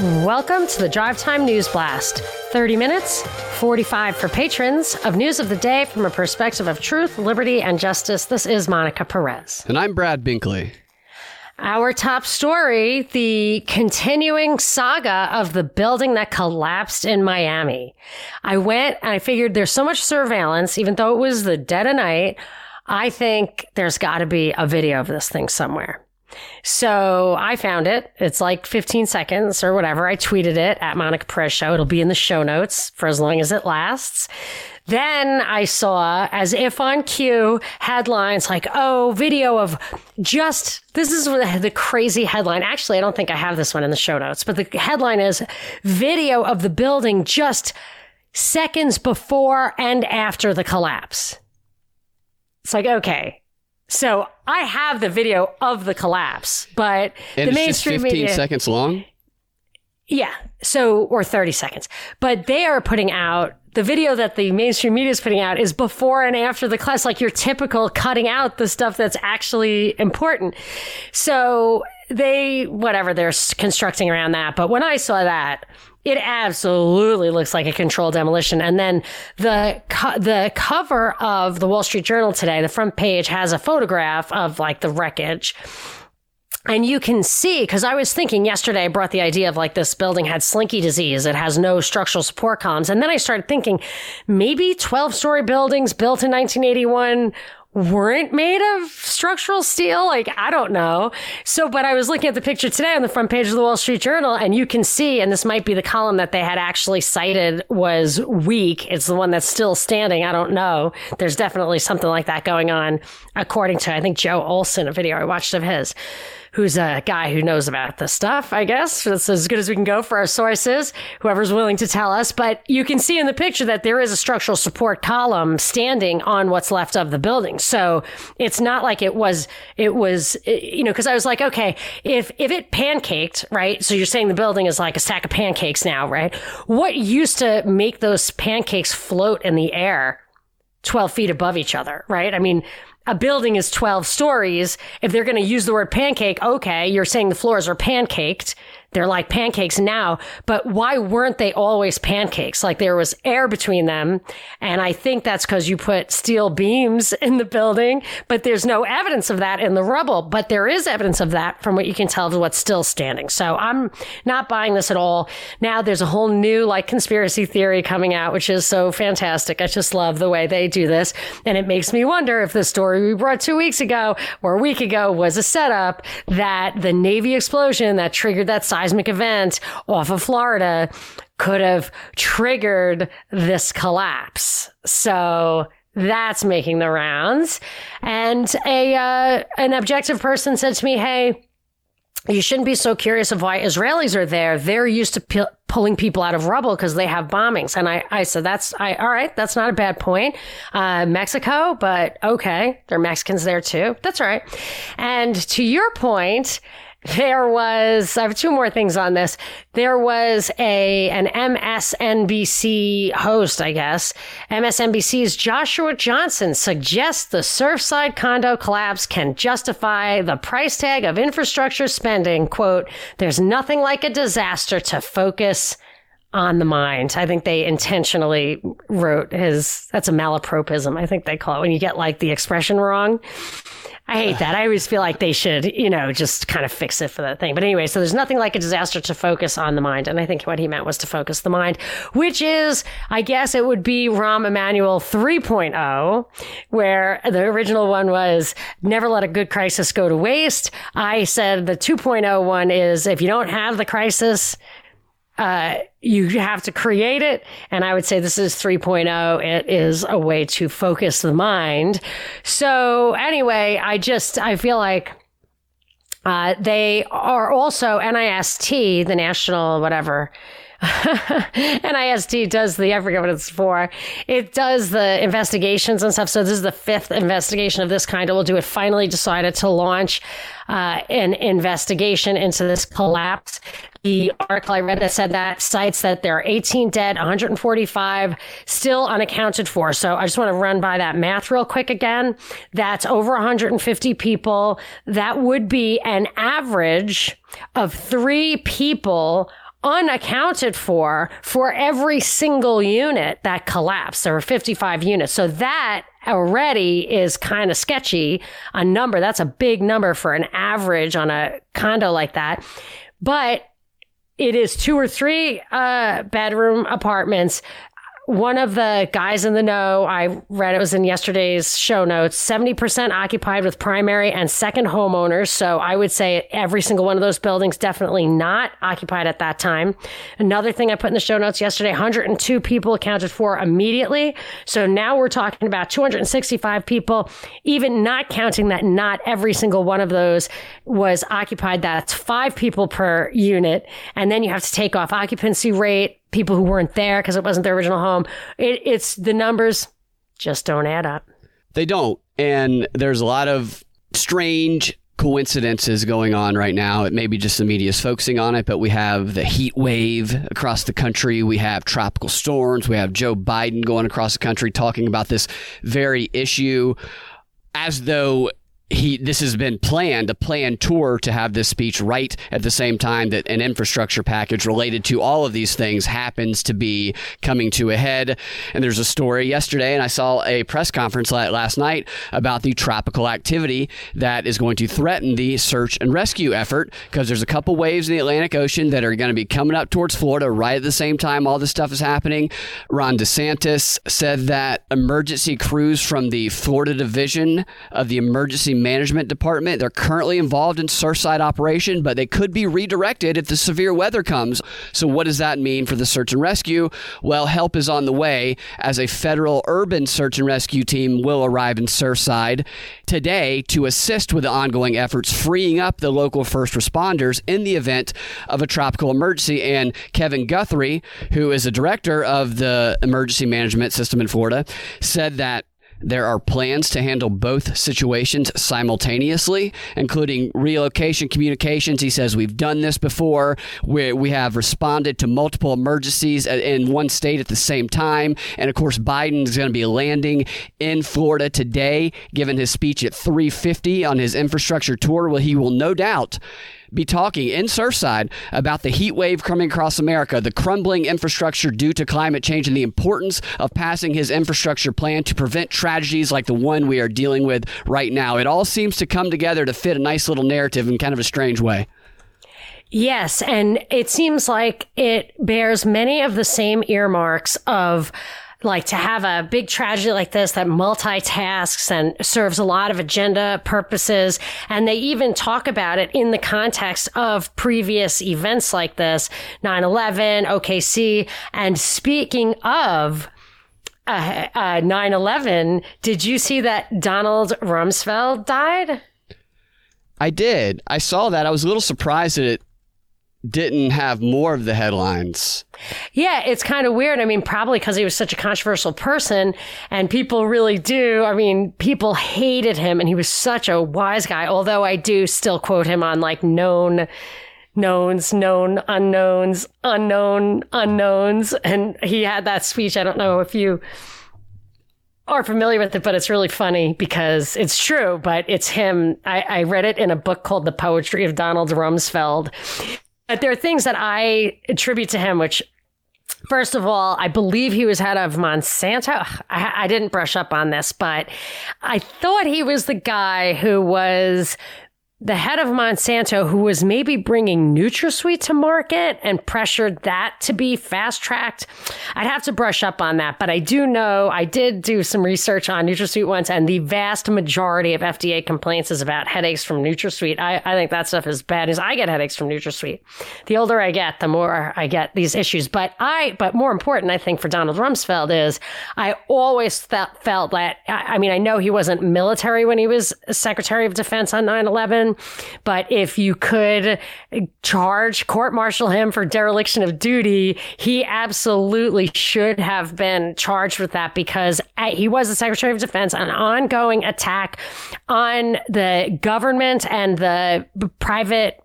Welcome to the Drive Time News Blast. 30 minutes, 45 for patrons of news of the day from a perspective of truth, liberty, and justice. This is Monica Perez. And I'm Brad Binkley. Our top story the continuing saga of the building that collapsed in Miami. I went and I figured there's so much surveillance, even though it was the dead of night. I think there's got to be a video of this thing somewhere. So I found it. It's like 15 seconds or whatever. I tweeted it at Monica Perez Show. It'll be in the show notes for as long as it lasts. Then I saw, as if on cue, headlines like, oh, video of just, this is the crazy headline. Actually, I don't think I have this one in the show notes, but the headline is video of the building just seconds before and after the collapse. It's like, okay, so I have the video of the collapse, but And the mainstream 15 media, seconds long? yeah, so or thirty seconds, but they are putting out the video that the mainstream media is putting out is before and after the class, like your typical cutting out the stuff that's actually important. So they whatever they're constructing around that, but when I saw that. It absolutely looks like a controlled demolition. And then the co- the cover of the Wall Street Journal today, the front page has a photograph of like the wreckage. And you can see, because I was thinking yesterday, I brought the idea of like this building had slinky disease. It has no structural support columns. And then I started thinking maybe 12 story buildings built in 1981 weren't made of structural steel. Like, I don't know. So, but I was looking at the picture today on the front page of the Wall Street Journal, and you can see, and this might be the column that they had actually cited was weak. It's the one that's still standing. I don't know. There's definitely something like that going on, according to, I think, Joe Olson, a video I watched of his who's a guy who knows about this stuff, I guess. That's as good as we can go for our sources, whoever's willing to tell us. But you can see in the picture that there is a structural support column standing on what's left of the building. So it's not like it was, it was, eh, you know, because I was like, okay, if, if it pancaked, right? So you're saying the building is like a stack of pancakes now, right? What used to make those pancakes float in the air 12 feet above each other, right? I mean, a building is 12 stories. If they're going to use the word pancake, okay, you're saying the floors are pancaked. They're like pancakes now, but why weren't they always pancakes? Like there was air between them. And I think that's because you put steel beams in the building, but there's no evidence of that in the rubble. But there is evidence of that from what you can tell of what's still standing. So I'm not buying this at all. Now there's a whole new like conspiracy theory coming out, which is so fantastic. I just love the way they do this. And it makes me wonder if the story we brought two weeks ago or a week ago was a setup that the Navy explosion that triggered that seismic event off of Florida could have triggered this collapse. So that's making the rounds. And a uh, an objective person said to me, "Hey, you shouldn't be so curious of why Israelis are there. They're used to pu- pulling people out of rubble because they have bombings." And I, I said, "That's I, all right. That's not a bad point. Uh, Mexico, but okay, there are Mexicans there too. That's all right." And to your point. There was I have two more things on this. There was a an MSNBC host, I guess. MSNBC's Joshua Johnson suggests the Surfside condo collapse can justify the price tag of infrastructure spending. Quote, there's nothing like a disaster to focus on the mind. I think they intentionally wrote his that's a malapropism, I think they call it when you get like the expression wrong. I hate that. I always feel like they should, you know, just kind of fix it for that thing. But anyway, so there's nothing like a disaster to focus on the mind. And I think what he meant was to focus the mind, which is, I guess it would be Rahm Emanuel 3.0, where the original one was never let a good crisis go to waste. I said the 2.0 one is if you don't have the crisis, uh, you have to create it. And I would say this is 3.0. It is a way to focus the mind. So anyway, I just, I feel like, uh, they are also NIST, the national whatever. NIST does the, I forget what it's for. It does the investigations and stuff. So this is the fifth investigation of this kind. It will do it. Finally decided to launch uh, an investigation into this collapse. The article I read that said that cites that there are 18 dead, 145 still unaccounted for. So I just want to run by that math real quick again. That's over 150 people. That would be an average of three people unaccounted for for every single unit that collapsed. There were 55 units. So that already is kind of sketchy. A number, that's a big number for an average on a condo like that. But it is two or three uh, bedroom apartments one of the guys in the know, I read it was in yesterday's show notes, 70% occupied with primary and second homeowners. So I would say every single one of those buildings definitely not occupied at that time. Another thing I put in the show notes yesterday, 102 people accounted for immediately. So now we're talking about 265 people, even not counting that not every single one of those was occupied. That's five people per unit. And then you have to take off occupancy rate, people who weren't there because it wasn't their original home. It, it's the numbers just don't add up. They don't. And there's a lot of strange coincidences going on right now. It may be just the media is focusing on it, but we have the heat wave across the country. We have tropical storms. We have Joe Biden going across the country talking about this very issue as though he this has been planned a planned tour to have this speech right at the same time that an infrastructure package related to all of these things happens to be coming to a head. And there's a story yesterday and I saw a press conference last night about the tropical activity that is going to threaten the search and rescue effort because there's a couple waves in the Atlantic Ocean that are going to be coming up towards Florida right at the same time all this stuff is happening. Ron DeSantis said that emergency crews from the Florida division of the emergency management department. They're currently involved in Surfside operation, but they could be redirected if the severe weather comes. So what does that mean for the search and rescue? Well, help is on the way as a federal urban search and rescue team will arrive in Surfside today to assist with the ongoing efforts, freeing up the local first responders in the event of a tropical emergency. And Kevin Guthrie, who is the director of the emergency management system in Florida, said that there are plans to handle both situations simultaneously, including relocation communications. He says, We've done this before. We, we have responded to multiple emergencies in one state at the same time. And of course, Biden is going to be landing in Florida today, given his speech at 350 on his infrastructure tour. Well, he will no doubt be talking in Surfside about the heat wave coming across America, the crumbling infrastructure due to climate change, and the importance of passing his infrastructure plan to prevent tragedies like the one we are dealing with right now. It all seems to come together to fit a nice little narrative in kind of a strange way. Yes, and it seems like it bears many of the same earmarks of like to have a big tragedy like this that multitasks and serves a lot of agenda purposes. And they even talk about it in the context of previous events like this, 9-11, OKC. And speaking of uh, uh, 9-11, did you see that Donald Rumsfeld died? I did. I saw that. I was a little surprised that it didn't have more of the headlines. Yeah, it's kind of weird. I mean, probably because he was such a controversial person and people really do. I mean, people hated him and he was such a wise guy, although I do still quote him on like known knowns, known unknowns, unknown unknowns. And he had that speech. I don't know if you are familiar with it, but it's really funny because it's true, but it's him. I, I read it in a book called The Poetry of Donald Rumsfeld. But there are things that I attribute to him, which First of all, I believe he was head of Monsanto. I, I, didn't brush up on this, but I thought he was the guy who was the head of Monsanto, who was maybe bringing NutraSweet to market and pressured that to be fast tracked. I'd have to brush up on that, but I do know I did do some research on NutraSweet once, and the vast majority of FDA complaints is about headaches from NutraSweet. I, I think that stuff is bad news. I get headaches from NutraSweet. The older I get, the more I get these issues. But I, but more important, I think for Donald Rumsfeld is I always felt, felt that, I, I mean, I know he wasn't military when he was Secretary of Defense on 9 11 but if you could charge, court martial him for dereliction of duty, he absolutely should have been charged with that because uh, he was the Secretary of Defense, an ongoing attack on the government and the private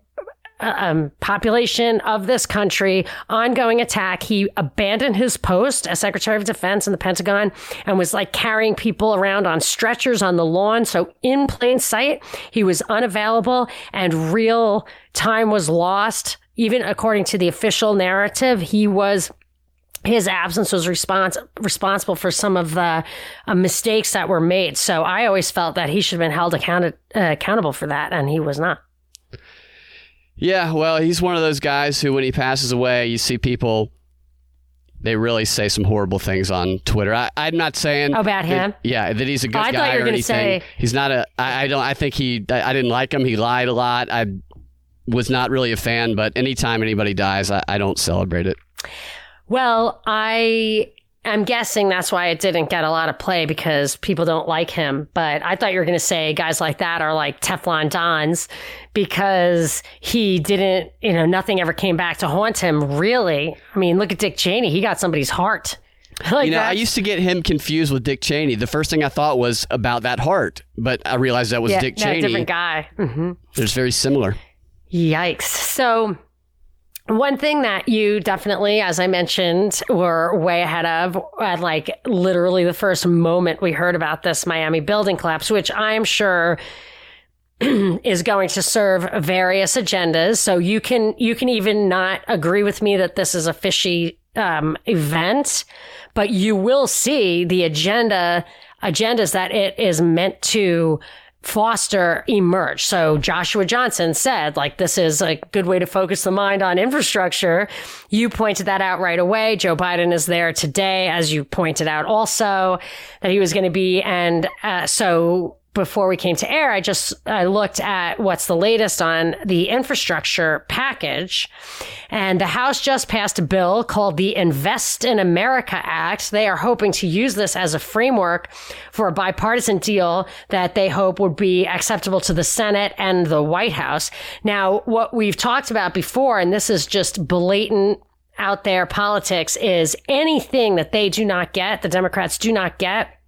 um, population of this country, ongoing attack. He abandoned his post as Secretary of Defense in the Pentagon and was like carrying people around on stretchers on the lawn. So in plain sight, he was unavailable and real time was lost even according to the official narrative, he was his absence was respons- responsible for some of the uh, mistakes that were made. So I always felt that he should have been held account- uh, accountable for that, and he was not. Yeah, well, he's one of those guys who, when he passes away, you see people. They really say some horrible things on Twitter. I, am not saying oh, about him. That, yeah, that he's a good oh, I guy you were or anything. Say... He's not a. I, I don't. I think he. I, I didn't like him. He lied a lot. I was not really a fan. But anytime anybody dies, I, I don't celebrate it. Well, I I'm guessing that's why it didn't get a lot of play because people don't like him. But I thought you were going to say guys like that are like Teflon Dons because he didn't, you know, nothing ever came back to haunt him, really. I mean, look at Dick Cheney. He got somebody's heart. like you know. I used to get him confused with Dick Cheney. The first thing I thought was about that heart, but I realized that was yeah, Dick Cheney. different guy. Mm-hmm. There's very similar. Yikes. So one thing that you definitely, as I mentioned, were way ahead of at like literally the first moment we heard about this Miami building collapse, which I'm sure is going to serve various agendas. So you can you can even not agree with me that this is a fishy um, event, but you will see the agenda agendas that it is meant to foster emerge. So Joshua Johnson said, like, this is a good way to focus the mind on infrastructure. You pointed that out right away. Joe Biden is there today, as you pointed out also, that he was going to be. And uh, so before we came to air, I just I looked at what's the latest on the infrastructure package. And the House just passed a bill called the Invest in America Act. They are hoping to use this as a framework for a bipartisan deal that they hope would be acceptable to the Senate and the White House. Now, what we've talked about before, and this is just blatant out there politics, is anything that they do not get, the Democrats do not get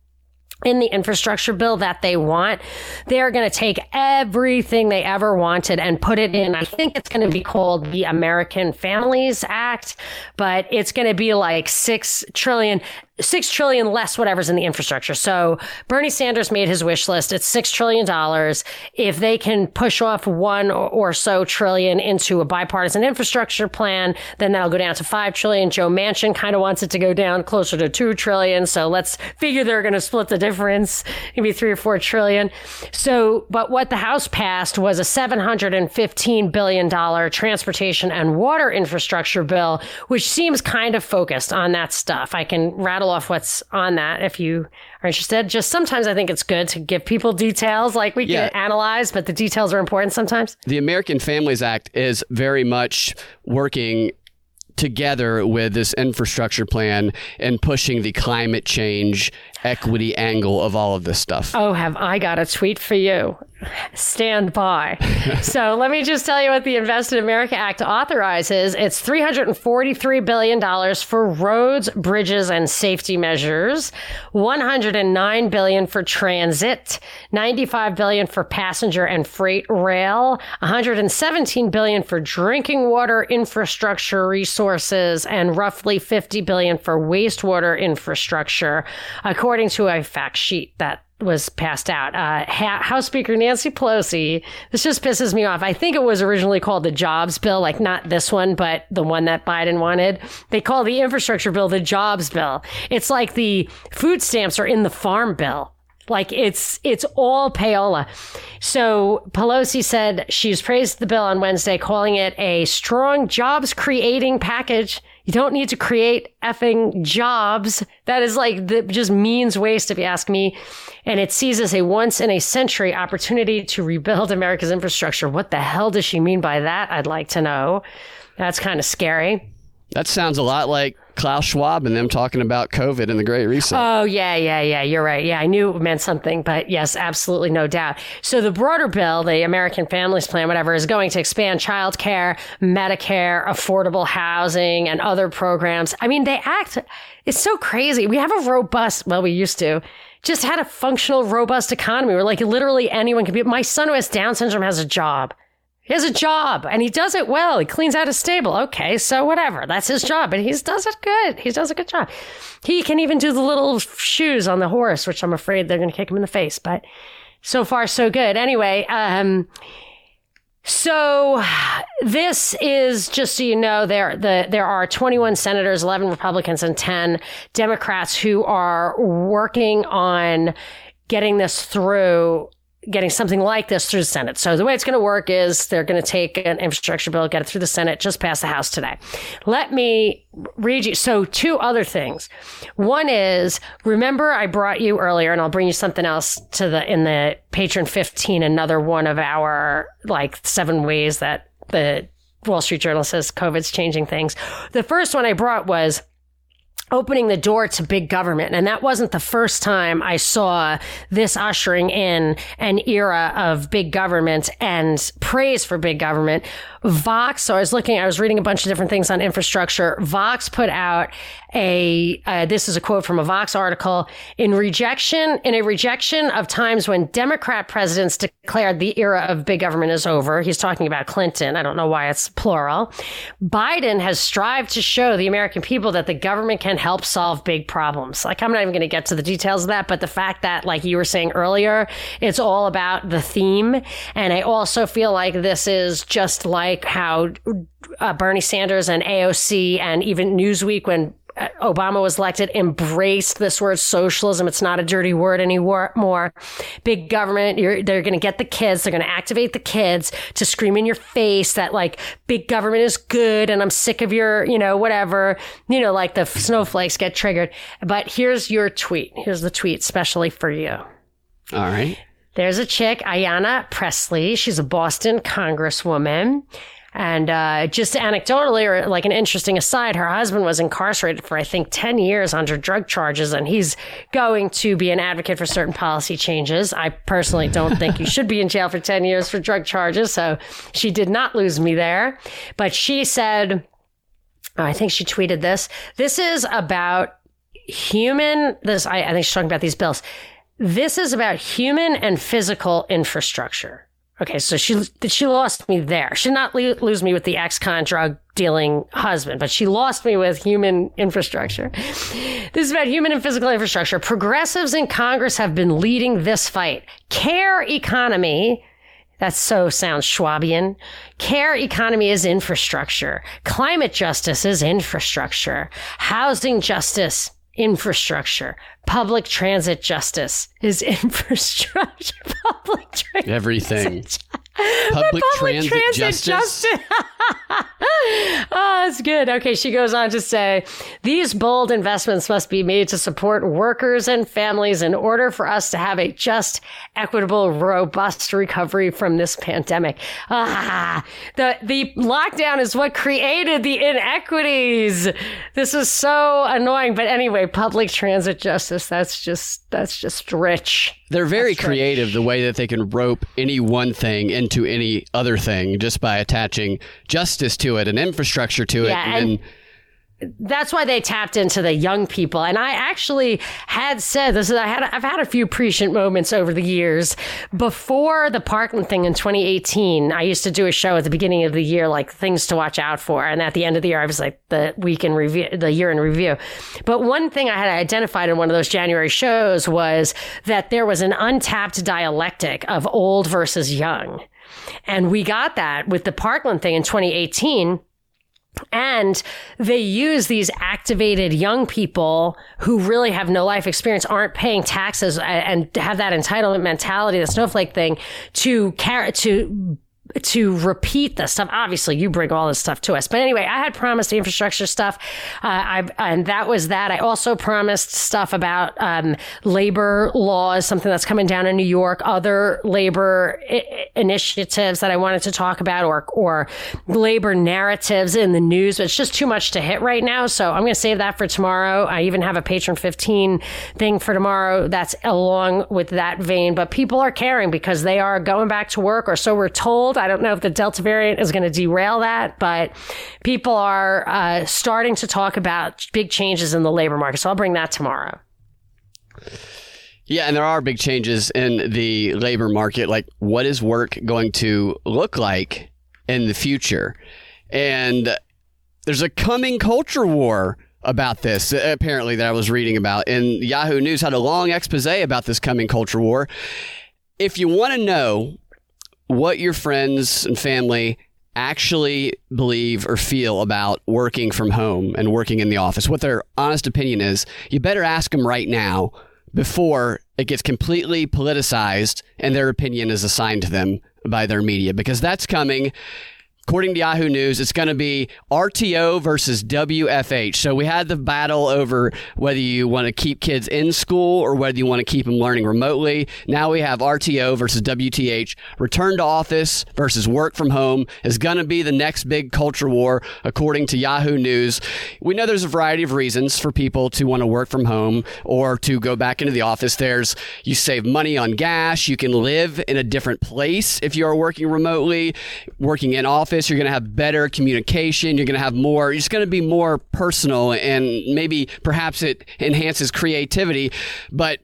in the infrastructure bill that they want, they're going to take everything they ever wanted and put it in. I think it's going to be called the American Families Act, but it's going to be like six trillion six trillion less whatever's in the infrastructure. So Bernie Sanders made his wish list. It's six trillion dollars. If they can push off one or so trillion into a bipartisan infrastructure plan, then that'll go down to five trillion. Joe Manchin kind of wants it to go down closer to two trillion. So let's figure they're going to split the difference, maybe three or four trillion. So, but what the House passed was a seven hundred and fifteen billion dollar transportation and water infrastructure bill, which seems kind of focused on that stuff. I can rattle off what's on that if you are interested. Just sometimes I think it's good to give people details. Like we yeah. can analyze, but the details are important sometimes. The American Families Act is very much working together with this infrastructure plan and pushing the climate change equity angle of all of this stuff. Oh, have I got a tweet for you? Stand by. so let me just tell you what the Invest in America Act authorizes. It's $343 billion for roads, bridges, and safety measures, 109 billion for transit, 95 billion for passenger and freight rail, 117 billion for drinking water infrastructure resources, and roughly 50 billion for wastewater infrastructure, according to a fact sheet that was passed out. Uh, House Speaker Nancy Pelosi, this just pisses me off. I think it was originally called the Jobs Bill, like not this one, but the one that Biden wanted. They call the infrastructure bill the Jobs Bill. It's like the food stamps are in the Farm Bill. Like it's it's all payola. So Pelosi said she's praised the bill on Wednesday, calling it a strong jobs creating package you don't need to create effing jobs. That is like the just means waste, if you ask me. And it sees as a once in a century opportunity to rebuild America's infrastructure. What the hell does she mean by that? I'd like to know. That's kind of scary. That sounds a lot like Klaus Schwab and them talking about COVID and the Great Reset. Oh, yeah, yeah, yeah. You're right. Yeah, I knew it meant something, but yes, absolutely no doubt. So the broader bill, the American Families Plan, whatever, is going to expand childcare, Medicare, affordable housing, and other programs. I mean, they act, it's so crazy. We have a robust, well, we used to just had a functional, robust economy where like literally anyone can be. My son who has Down syndrome has a job. He has a job and he does it well. He cleans out his stable. Okay, so whatever. That's his job, And he does it good. He does a good job. He can even do the little shoes on the horse, which I'm afraid they're going to kick him in the face, but so far so good. Anyway, um, So this is just so you know there the there are 21 senators, 11 Republicans and 10 Democrats who are working on getting this through getting something like this through the Senate. So the way it's going to work is they're going to take an infrastructure bill, get it through the Senate, just pass the House today. Let me read you. So two other things. One is remember I brought you earlier, and I'll bring you something else to the in the patron 15, another one of our like seven ways that the Wall Street Journal says COVID's changing things. The first one I brought was opening the door to big government. And that wasn't the first time I saw this ushering in an era of big government and praise for big government. Vox, so I was looking, I was reading a bunch of different things on infrastructure. Vox put out a, uh, this is a quote from a Vox article in rejection, in a rejection of times when Democrat presidents declared the era of big government is over. He's talking about Clinton. I don't know why it's plural. Biden has strived to show the American people that the government can help solve big problems. Like, I'm not even going to get to the details of that, but the fact that, like you were saying earlier, it's all about the theme. And I also feel like this is just like how uh, Bernie Sanders and AOC and even Newsweek, when Obama was elected, embraced this word socialism. It's not a dirty word anymore. Big government. they're going to get the kids. They're going to activate the kids to scream in your face that like big government is good and I'm sick of your, you know, whatever, you know, like the snowflakes get triggered. But here's your tweet. Here's the tweet specially for you. All right. There's a chick, Ayanna Pressley. She's a Boston congresswoman. And uh, just anecdotally, or like an interesting aside, her husband was incarcerated for, I think, 10 years under drug charges, and he's going to be an advocate for certain policy changes. I personally don't think you should be in jail for 10 years for drug charges, so she did not lose me there. But she said, I think she tweeted this. This is about human, this, I, I think she's talking about these bills. This is about human and physical infrastructure. Okay, so she she lost me there. She did not lose me with the ex-con drug dealing husband, but she lost me with human infrastructure. This is about human and physical infrastructure. Progressives in Congress have been leading this fight. Care economy. That so sounds Schwabian. Care economy is infrastructure. Climate justice is infrastructure. Housing justice infrastructure. Public transit justice is infrastructure. Public transit. Everything. Public, public transit, transit, justice. justice. oh, that's good. Okay, she goes on to say these bold investments must be made to support workers and families in order for us to have a just, equitable, robust recovery from this pandemic. Ah, the the lockdown is what created the inequities. This is so annoying. But anyway, public transit justice. That's just that's just rich. They're very That's creative right. the way that they can rope any one thing into any other thing just by attaching justice to it and infrastructure to it. Yeah, and, and that's why they tapped into the young people. And I actually had said this is I had I've had a few prescient moments over the years. Before the Parkland thing in 2018, I used to do a show at the beginning of the year, like things to watch out for. And at the end of the year, I was like the week in review, the year in review. But one thing I had identified in one of those January shows was that there was an untapped dialectic of old versus young. And we got that with the Parkland thing in 2018 and they use these activated young people who really have no life experience, aren't paying taxes, and have that entitlement mentality, the snowflake thing, to carry to to repeat this stuff. Obviously, you bring all this stuff to us. But anyway, I had promised the infrastructure stuff, uh, I, and that was that. I also promised stuff about um, labor laws, something that's coming down in New York, other labor I- initiatives that I wanted to talk about, or or labor narratives in the news. But it's just too much to hit right now, so I'm going to save that for tomorrow. I even have a patron 15 thing for tomorrow that's along with that vein. But people are caring because they are going back to work, or so we're told. I don't know if the Delta variant is going to derail that, but people are uh, starting to talk about big changes in the labor market. So I'll bring that tomorrow. Yeah, and there are big changes in the labor market. Like, what is work going to look like in the future? And there's a coming culture war about this, apparently, that I was reading about. And Yahoo News had a long expose about this coming culture war. If you want to know what your friends and family actually believe or feel about working from home and working in the office, what their honest opinion is, you better ask them right now before it gets completely politicized and their opinion is assigned to them by their media because that's coming According to Yahoo News, it's going to be RTO versus WFH. So we had the battle over whether you want to keep kids in school or whether you want to keep them learning remotely. Now we have RTO versus WTH. Return to office versus work from home is going to be the next big culture war, according to Yahoo News. We know there's a variety of reasons for people to want to work from home or to go back into the office. There's you save money on gas. You can live in a different place if you are working remotely, working in office office, you're going to have better communication. You're going to have more, it's going to be more personal and maybe perhaps it enhances creativity. But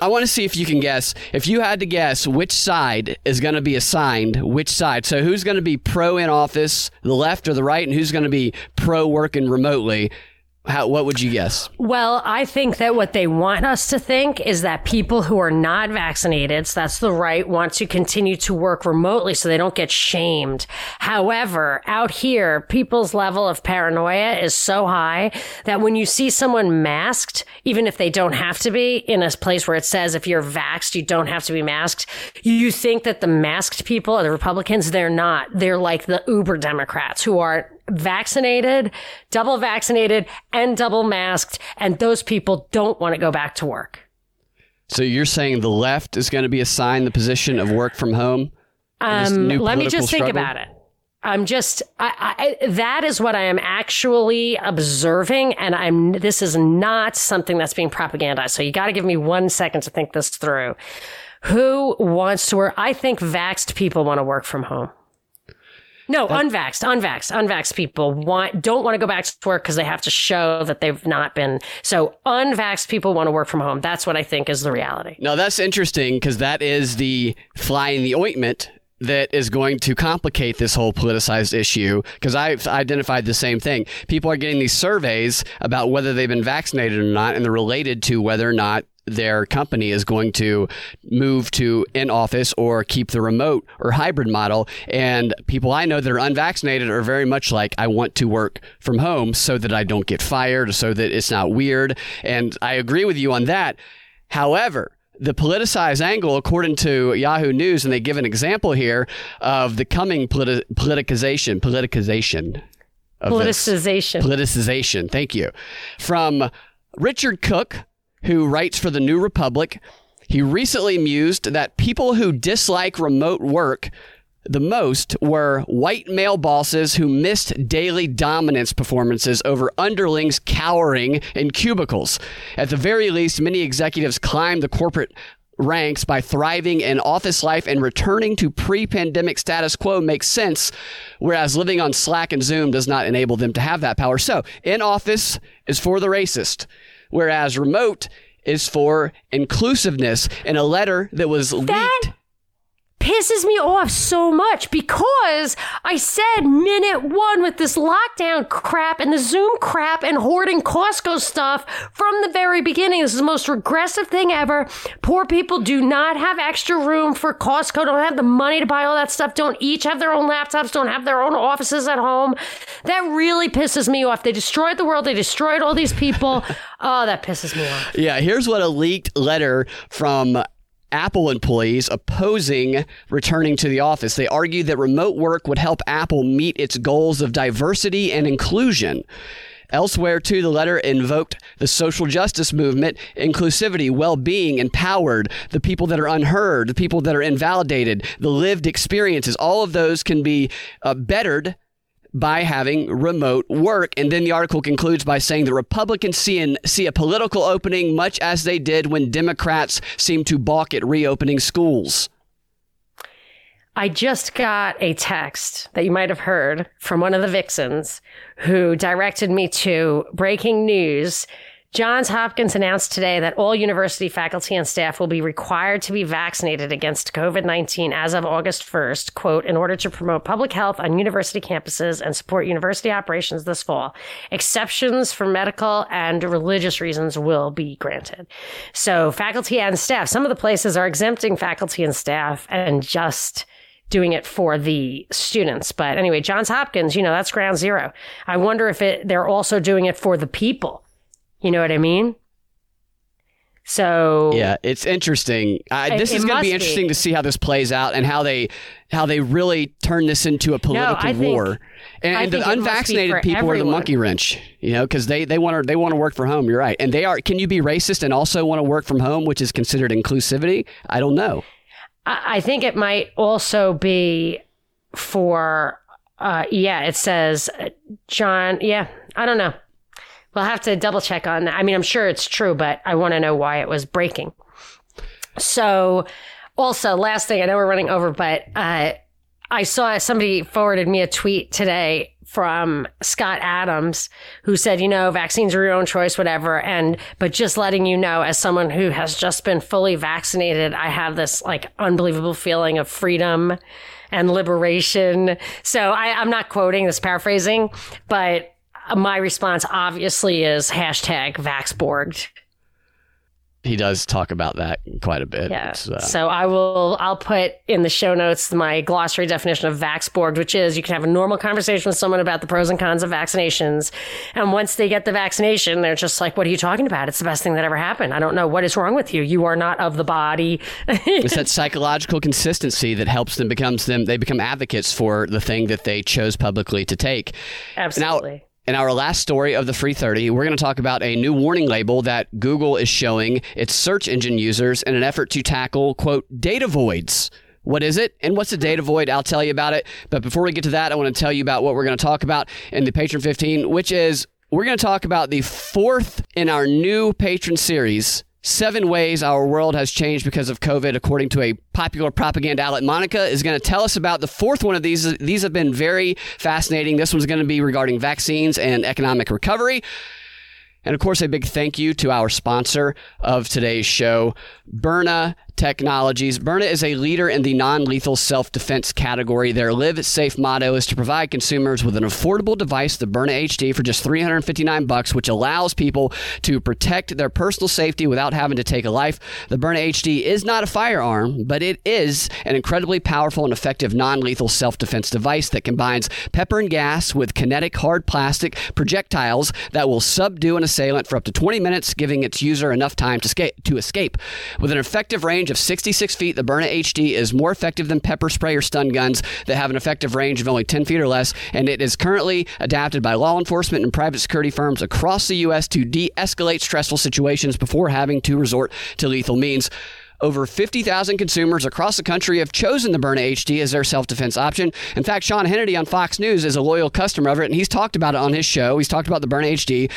I want to see if you can guess. If you had to guess which side is going to be assigned, which side. So who's going to be pro in office, the left or the right, and who's going to be pro working remotely? How, what would you guess? Well, I think that what they want us to think is that people who are not vaccinated, so that's the right, want to continue to work remotely so they don't get shamed. However, out here, people's level of paranoia is so high that when you see someone masked, even if they don't have to be in a place where it says if you're vaxxed, you don't have to be masked, you think that the masked people are the Republicans. They're not. They're like the uber Democrats who are vaccinated, double vaccinated, and double masked, and those people don't want to go back to work. So you're saying the left is going to be assigned the position of work from home? Um, let me just struggle? think about it. I'm just I, I, that is what I am actually observing, and I'm this is not something that's being propagandized. So you got to give me one second to think this through. Who wants to work? I think vaxxed people want to work from home. No, that, unvaxxed, unvaxxed, unvaxxed people want don't want to go back to work because they have to show that they've not been. So unvaxxed people want to work from home. That's what I think is the reality. No, that's interesting because that is the fly in the ointment that is going to complicate this whole politicized issue because I've identified the same thing. People are getting these surveys about whether they've been vaccinated or not, and they're related to whether or not their company is going to move to in office or keep the remote or hybrid model. And people I know that are unvaccinated are very much like, I want to work from home so that I don't get fired, so that it's not weird. And I agree with you on that. However, the politicized angle, according to Yahoo News, and they give an example here of the coming politi- politicization, politicization. Politicization. This. Politicization. Thank you. From Richard Cook, who writes for the New Republic. He recently mused that people who dislike remote work the most were white male bosses who missed daily dominance performances over underlings cowering in cubicles. At the very least, many executives climbed the corporate ranks by thriving in office life and returning to pre pandemic status quo makes sense, whereas living on Slack and Zoom does not enable them to have that power. So, in office is for the racist whereas remote is for inclusiveness. In a letter that was leaked. Pisses me off so much because I said minute one with this lockdown crap and the Zoom crap and hoarding Costco stuff from the very beginning. This is the most regressive thing ever. Poor people do not have extra room for Costco, don't have the money to buy all that stuff, don't each have their own laptops, don't have their own offices at home. That really pisses me off. They destroyed the world, they destroyed all these people. oh, that pisses me off. Yeah, here's what a leaked letter from Apple employees opposing returning to the office. They argued that remote work would help Apple meet its goals of diversity and inclusion. Elsewhere, too, the letter invoked the social justice movement, inclusivity, well being, empowered, the people that are unheard, the people that are invalidated, the lived experiences. All of those can be uh, bettered by having remote work. And then the article concludes by saying the Republicans see, an, see a political opening much as they did when Democrats seemed to balk at reopening schools. I just got a text that you might have heard from one of the vixens who directed me to breaking news Johns Hopkins announced today that all university faculty and staff will be required to be vaccinated against COVID 19 as of August 1st, quote, in order to promote public health on university campuses and support university operations this fall. Exceptions for medical and religious reasons will be granted. So, faculty and staff, some of the places are exempting faculty and staff and just doing it for the students. But anyway, Johns Hopkins, you know, that's ground zero. I wonder if it they're also doing it for the people. You know what I mean? So yeah, it's interesting. Uh, this It- is going to be interesting be. to see how this plays out and how they how they really turn this into a political think- war. And, and the think it unvaccinated people are the monkey wrench, you know, because they they want to they want to work from home. You're right, and they are. Can you be racist and also want to work from home, which is considered inclusivity? I don't know. I I think it might also be for, uh, yeah, it says uh, John. Yeah, I don't know. We'll have to double check on that. I mean, I'm sure it's true, but I want to know why it was breaking. So, also, last thing, I know we're running over, but uh, I saw somebody forwarded me a tweet today from Scott Adams who said, you know, vaccines are your own choice, whatever. And, but just letting you know, as someone who has just been fully vaccinated, I have this like unbelievable feeling of freedom and liberation. So I, I'm not quoting this paraphrasing, but my response obviously is hashtag Vaxborged. He does talk about that quite a bit. Yeah. It's, uh, so I will. I'll put in the show notes my glossary definition of Vaxborged, which is you can have a normal conversation with someone about the pros and cons of vaccinations, and once they get the vaccination, they're just like, "What are you talking about? It's the best thing that ever happened. I don't know what is wrong with you. You are not of the body." it's that psychological consistency that helps them becomes them they become advocates for the thing that they chose publicly to take. Absolutely. In our last story of the Free 30, we're going to talk about a new warning label that Google is showing its search engine users in an effort to tackle, quote, data voids. What is it? And what's a data void? I'll tell you about it. But before we get to that, I want to tell you about what we're going to talk about in the Patron 15, which is we're going to talk about the fourth in our new patron series. Seven ways our world has changed because of COVID, according to a popular propaganda outlet. Monica is going to tell us about the fourth one of these. These have been very fascinating. This one's going to be regarding vaccines and economic recovery. And of course, a big thank you to our sponsor of today's show, Byrna Technologies. Byrna is a leader in the non lethal self defense category. Their Live Safe motto is to provide consumers with an affordable device, the Byrna HD, for just 359 bucks, which allows people to protect their personal safety without having to take a life. The Byrna HD is not a firearm, but it is an incredibly powerful and effective non lethal self defense device that combines pepper and gas with kinetic hard plastic projectiles that will subdue an assailant for up to 20 minutes, giving its user enough time. To escape. With an effective range of 66 feet, the Byrna HD is more effective than pepper spray or stun guns that have an effective range of only 10 feet or less, and it is currently adapted by law enforcement and private security firms across the U.S. to de escalate stressful situations before having to resort to lethal means. Over 50,000 consumers across the country have chosen the Byrna HD as their self defense option. In fact, Sean Hannity on Fox News is a loyal customer of it, and he's talked about it on his show. He's talked about the Byrna HD.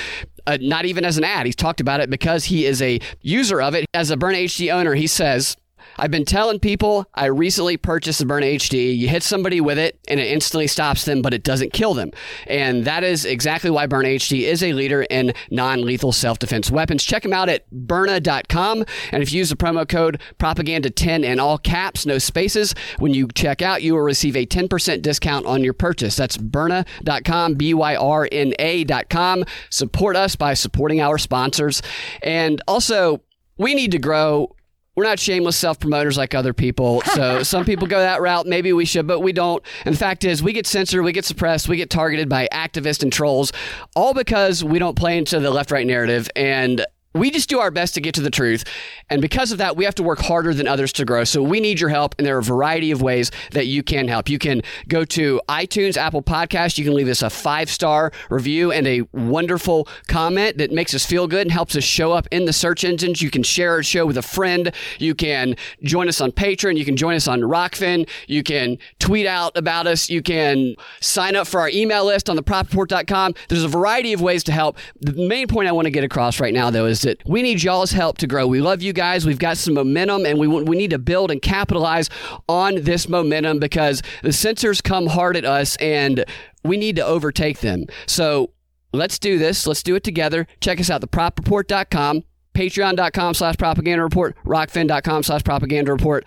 Uh, not even as an ad. He's talked about it because he is a user of it. As a Byrna HD owner, he says, I've been telling people I recently purchased the Byrna HD. You hit somebody with it and it instantly stops them, but it doesn't kill them. And that is exactly why Byrna HD is a leader in non lethal self defense weapons. Check them out at byrna.com. And if you use the promo code propaganda10 in all caps, no spaces, when you check out, you will receive a 10% discount on your purchase. That's byrna.com, B Y R N A.com. Support us by supporting our sponsors. And also, we need to grow we're not shameless self promoters like other people. So some people go that route. Maybe we should, but we don't. And the fact is, we get censored, we get suppressed, we get targeted by activists and trolls, all because we don't play into the left right narrative. And we just do our best to get to the truth. And because of that, we have to work harder than others to grow. So we need your help. And there are a variety of ways that you can help. You can go to iTunes, Apple Podcast. You can leave us a five star review and a wonderful comment that makes us feel good and helps us show up in the search engines. You can share our show with a friend. You can join us on Patreon. You can join us on Rokfin. You can tweet out about us. You can sign up for our email list on thepropreport.com. There's a variety of ways to help. The main point I want to get across right now, though, is that we need y'all's help to grow. We love you guys. We've got some momentum, and we we need to build and capitalize on this momentum because the censors come hard at us, and we need to overtake them. So let's do this. Let's do it together. Check us out, thepropreport.com, patreon.com slash propaganda report, rokfin.com slash propaganda report.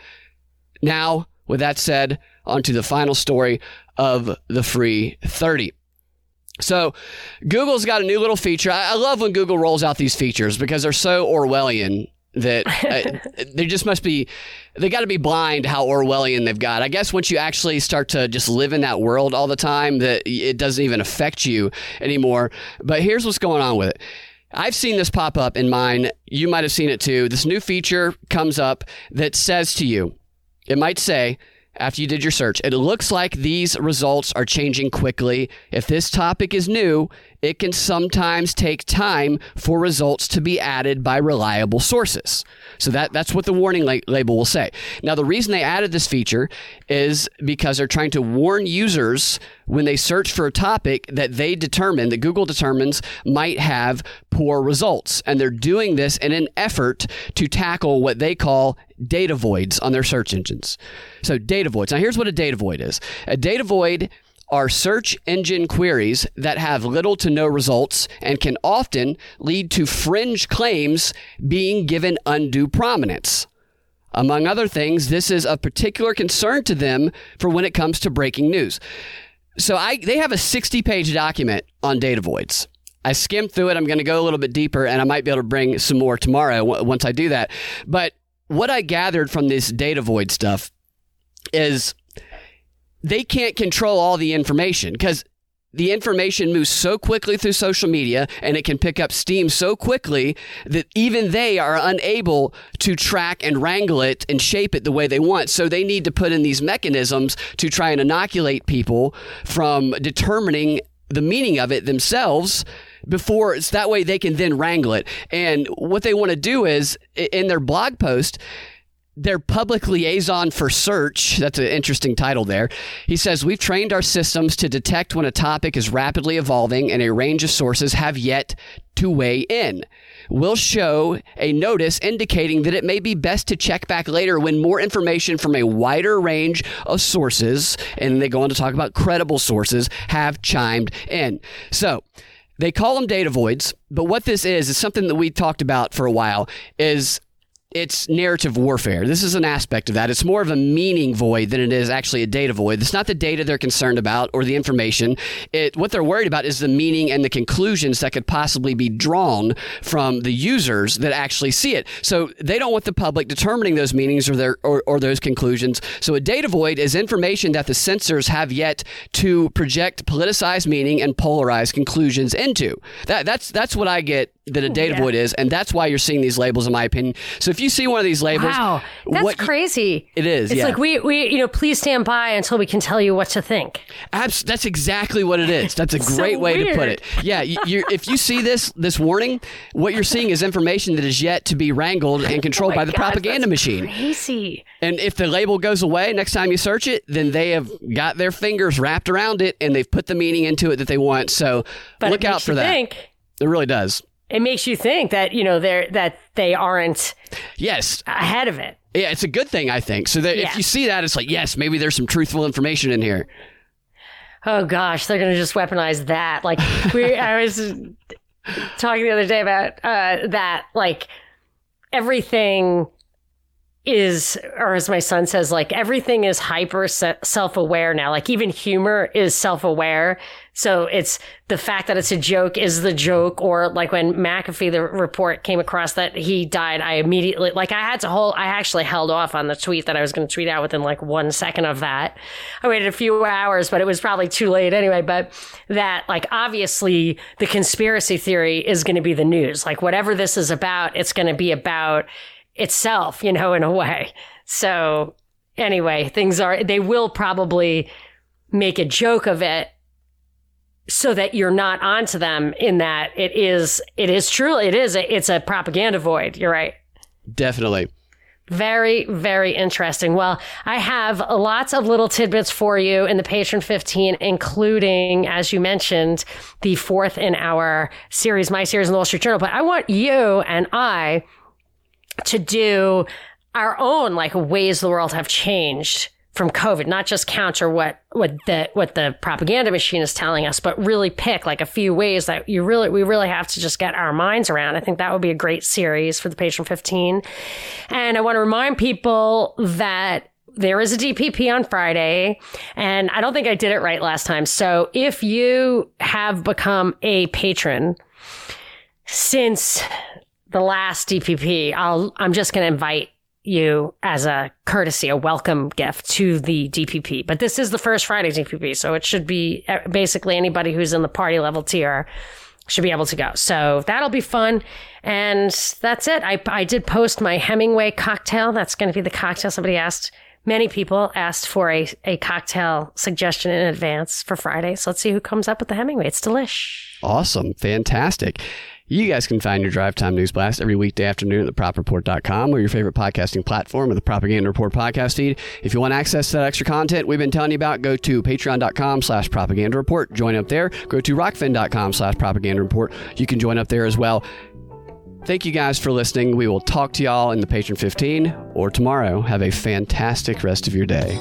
Now, with that said, on to the final story of the free 30. So, Google's got a new little feature. I, I love when Google rolls out these features because they're so Orwellian. that uh, they just must be they got to be blind how orwellian they've got i guess once you actually start to just live in that world all the time that it doesn't even affect you anymore but here's what's going on with it I've seen this pop up in mine. You might have seen it too. This new feature comes up that says to you, it might say, after you did your search. It looks like these results are changing quickly. If this topic is new, it can sometimes take time for results to be added by reliable sources. So that that's what the warning la- label will say. Now the reason they added this feature is because they're trying to warn users when they search for a topic that they determine that Google determines might have poor results and they're doing this in an effort to tackle what they call data voids on their search engines. So data voids. Now here's what a data void is. A data void are search engine queries that have little to no results and can often lead to fringe claims being given undue prominence. Among other things, this is of particular concern to them for when it comes to breaking news. So I, they have a 60 page document on data voids. I skimmed through it. I'm going to go a little bit deeper and I might be able to bring some more tomorrow once I do that. But what I gathered from this data void stuff is they can't control all the information because the information moves so quickly through social media and it can pick up steam so quickly that even they are unable to track and wrangle it and shape it the way they want. So they need to put in these mechanisms to try and inoculate people from determining the meaning of it themselves before it's that way they can then wrangle it. And what they want to do is in their blog post, their public liaison for search, that's an interesting title there. He says, We've trained our systems to detect when a topic is rapidly evolving and a range of sources have yet to weigh in. We'll show a notice indicating that it may be best to check back later when more information from a wider range of sources, and they go on to talk about credible sources, have chimed in. So, they call them data voids, but what this is is something that we talked about for a while is it's narrative warfare. This is an aspect of that. It's more of a meaning void than it is actually a data void. It's not the data they're concerned about or the information. It, what they're worried about is the meaning and the conclusions that could possibly be drawn from the users that actually see it. So they don't want the public determining those meanings or their or, or those conclusions. So a data void is information that the censors have yet to project politicized meaning and polarized conclusions into. That, that's that's what I get that a data yeah. void is, and that's why you're seeing these labels, in my opinion. So if you see one of these labels, wow, that's crazy. It is. It's yeah. like we we you know please stand by until we can tell you what to think. Abs- that's exactly what it is. That's a great so way weird. to put it. Yeah, you, if you see this this warning, what you're seeing is information that is yet to be wrangled and oh controlled oh by the God, propaganda machine. Crazy. And if the label goes away next time you search it, then they have got their fingers wrapped around it and they've put the meaning into it that they want. So but look out for that. Think it really does it makes you think that you know they're that they aren't yes ahead of it. Yeah, it's a good thing I think. So that yeah. if you see that, it's like yes, maybe there's some truthful information in here. Oh gosh, they're going to just weaponize that. Like we, I was talking the other day about uh, that. Like everything is, or as my son says, like everything is hyper self aware now. Like even humor is self aware. So it's the fact that it's a joke is the joke. Or like when McAfee, the report came across that he died, I immediately, like I had to hold, I actually held off on the tweet that I was going to tweet out within like one second of that. I waited a few hours, but it was probably too late anyway. But that, like, obviously the conspiracy theory is going to be the news. Like whatever this is about, it's going to be about itself, you know, in a way. So anyway, things are, they will probably make a joke of it so that you're not onto them in that it is, it is truly, it is, a, it's a propaganda void. You're right. Definitely. Very, very interesting. Well, I have lots of little tidbits for you in the Patreon 15, including, as you mentioned, the fourth in our series, my series in the Wall Street Journal. But I want you and I to do our own like ways the world have changed from COVID, not just counter what what the what the propaganda machine is telling us, but really pick like a few ways that you really we really have to just get our minds around. I think that would be a great series for the Patreon 15. And I want to remind people that there is a DPP on Friday, and I don't think I did it right last time. So if you have become a patron since the last DPP, I'll I'm just going to invite you as a courtesy, a welcome gift to the DPP. But this is the first Friday DPP, so it should be uh, basically anybody who's in the party level tier should be able to go. So that'll be fun. And that's it. I, I did post my Hemingway cocktail. That's going to be the cocktail. Somebody asked, many people asked for a, a cocktail suggestion in advance for Friday. So let's see who comes up with the Hemingway. It's delish. Awesome. Fantastic. You guys can find your Drive Time News Blast every weekday afternoon at thepropreport.com or your favorite podcasting platform or the Propaganda Report podcast feed. If you want access to that extra content we've been telling you about, go to patreon.com slash propaganda report. Join up there. Go to rokfin.com slash propaganda report. You can join up there as well. Thank you guys for listening. We will talk to y'all in the Patreon 15 or tomorrow. Have a fantastic rest of your day.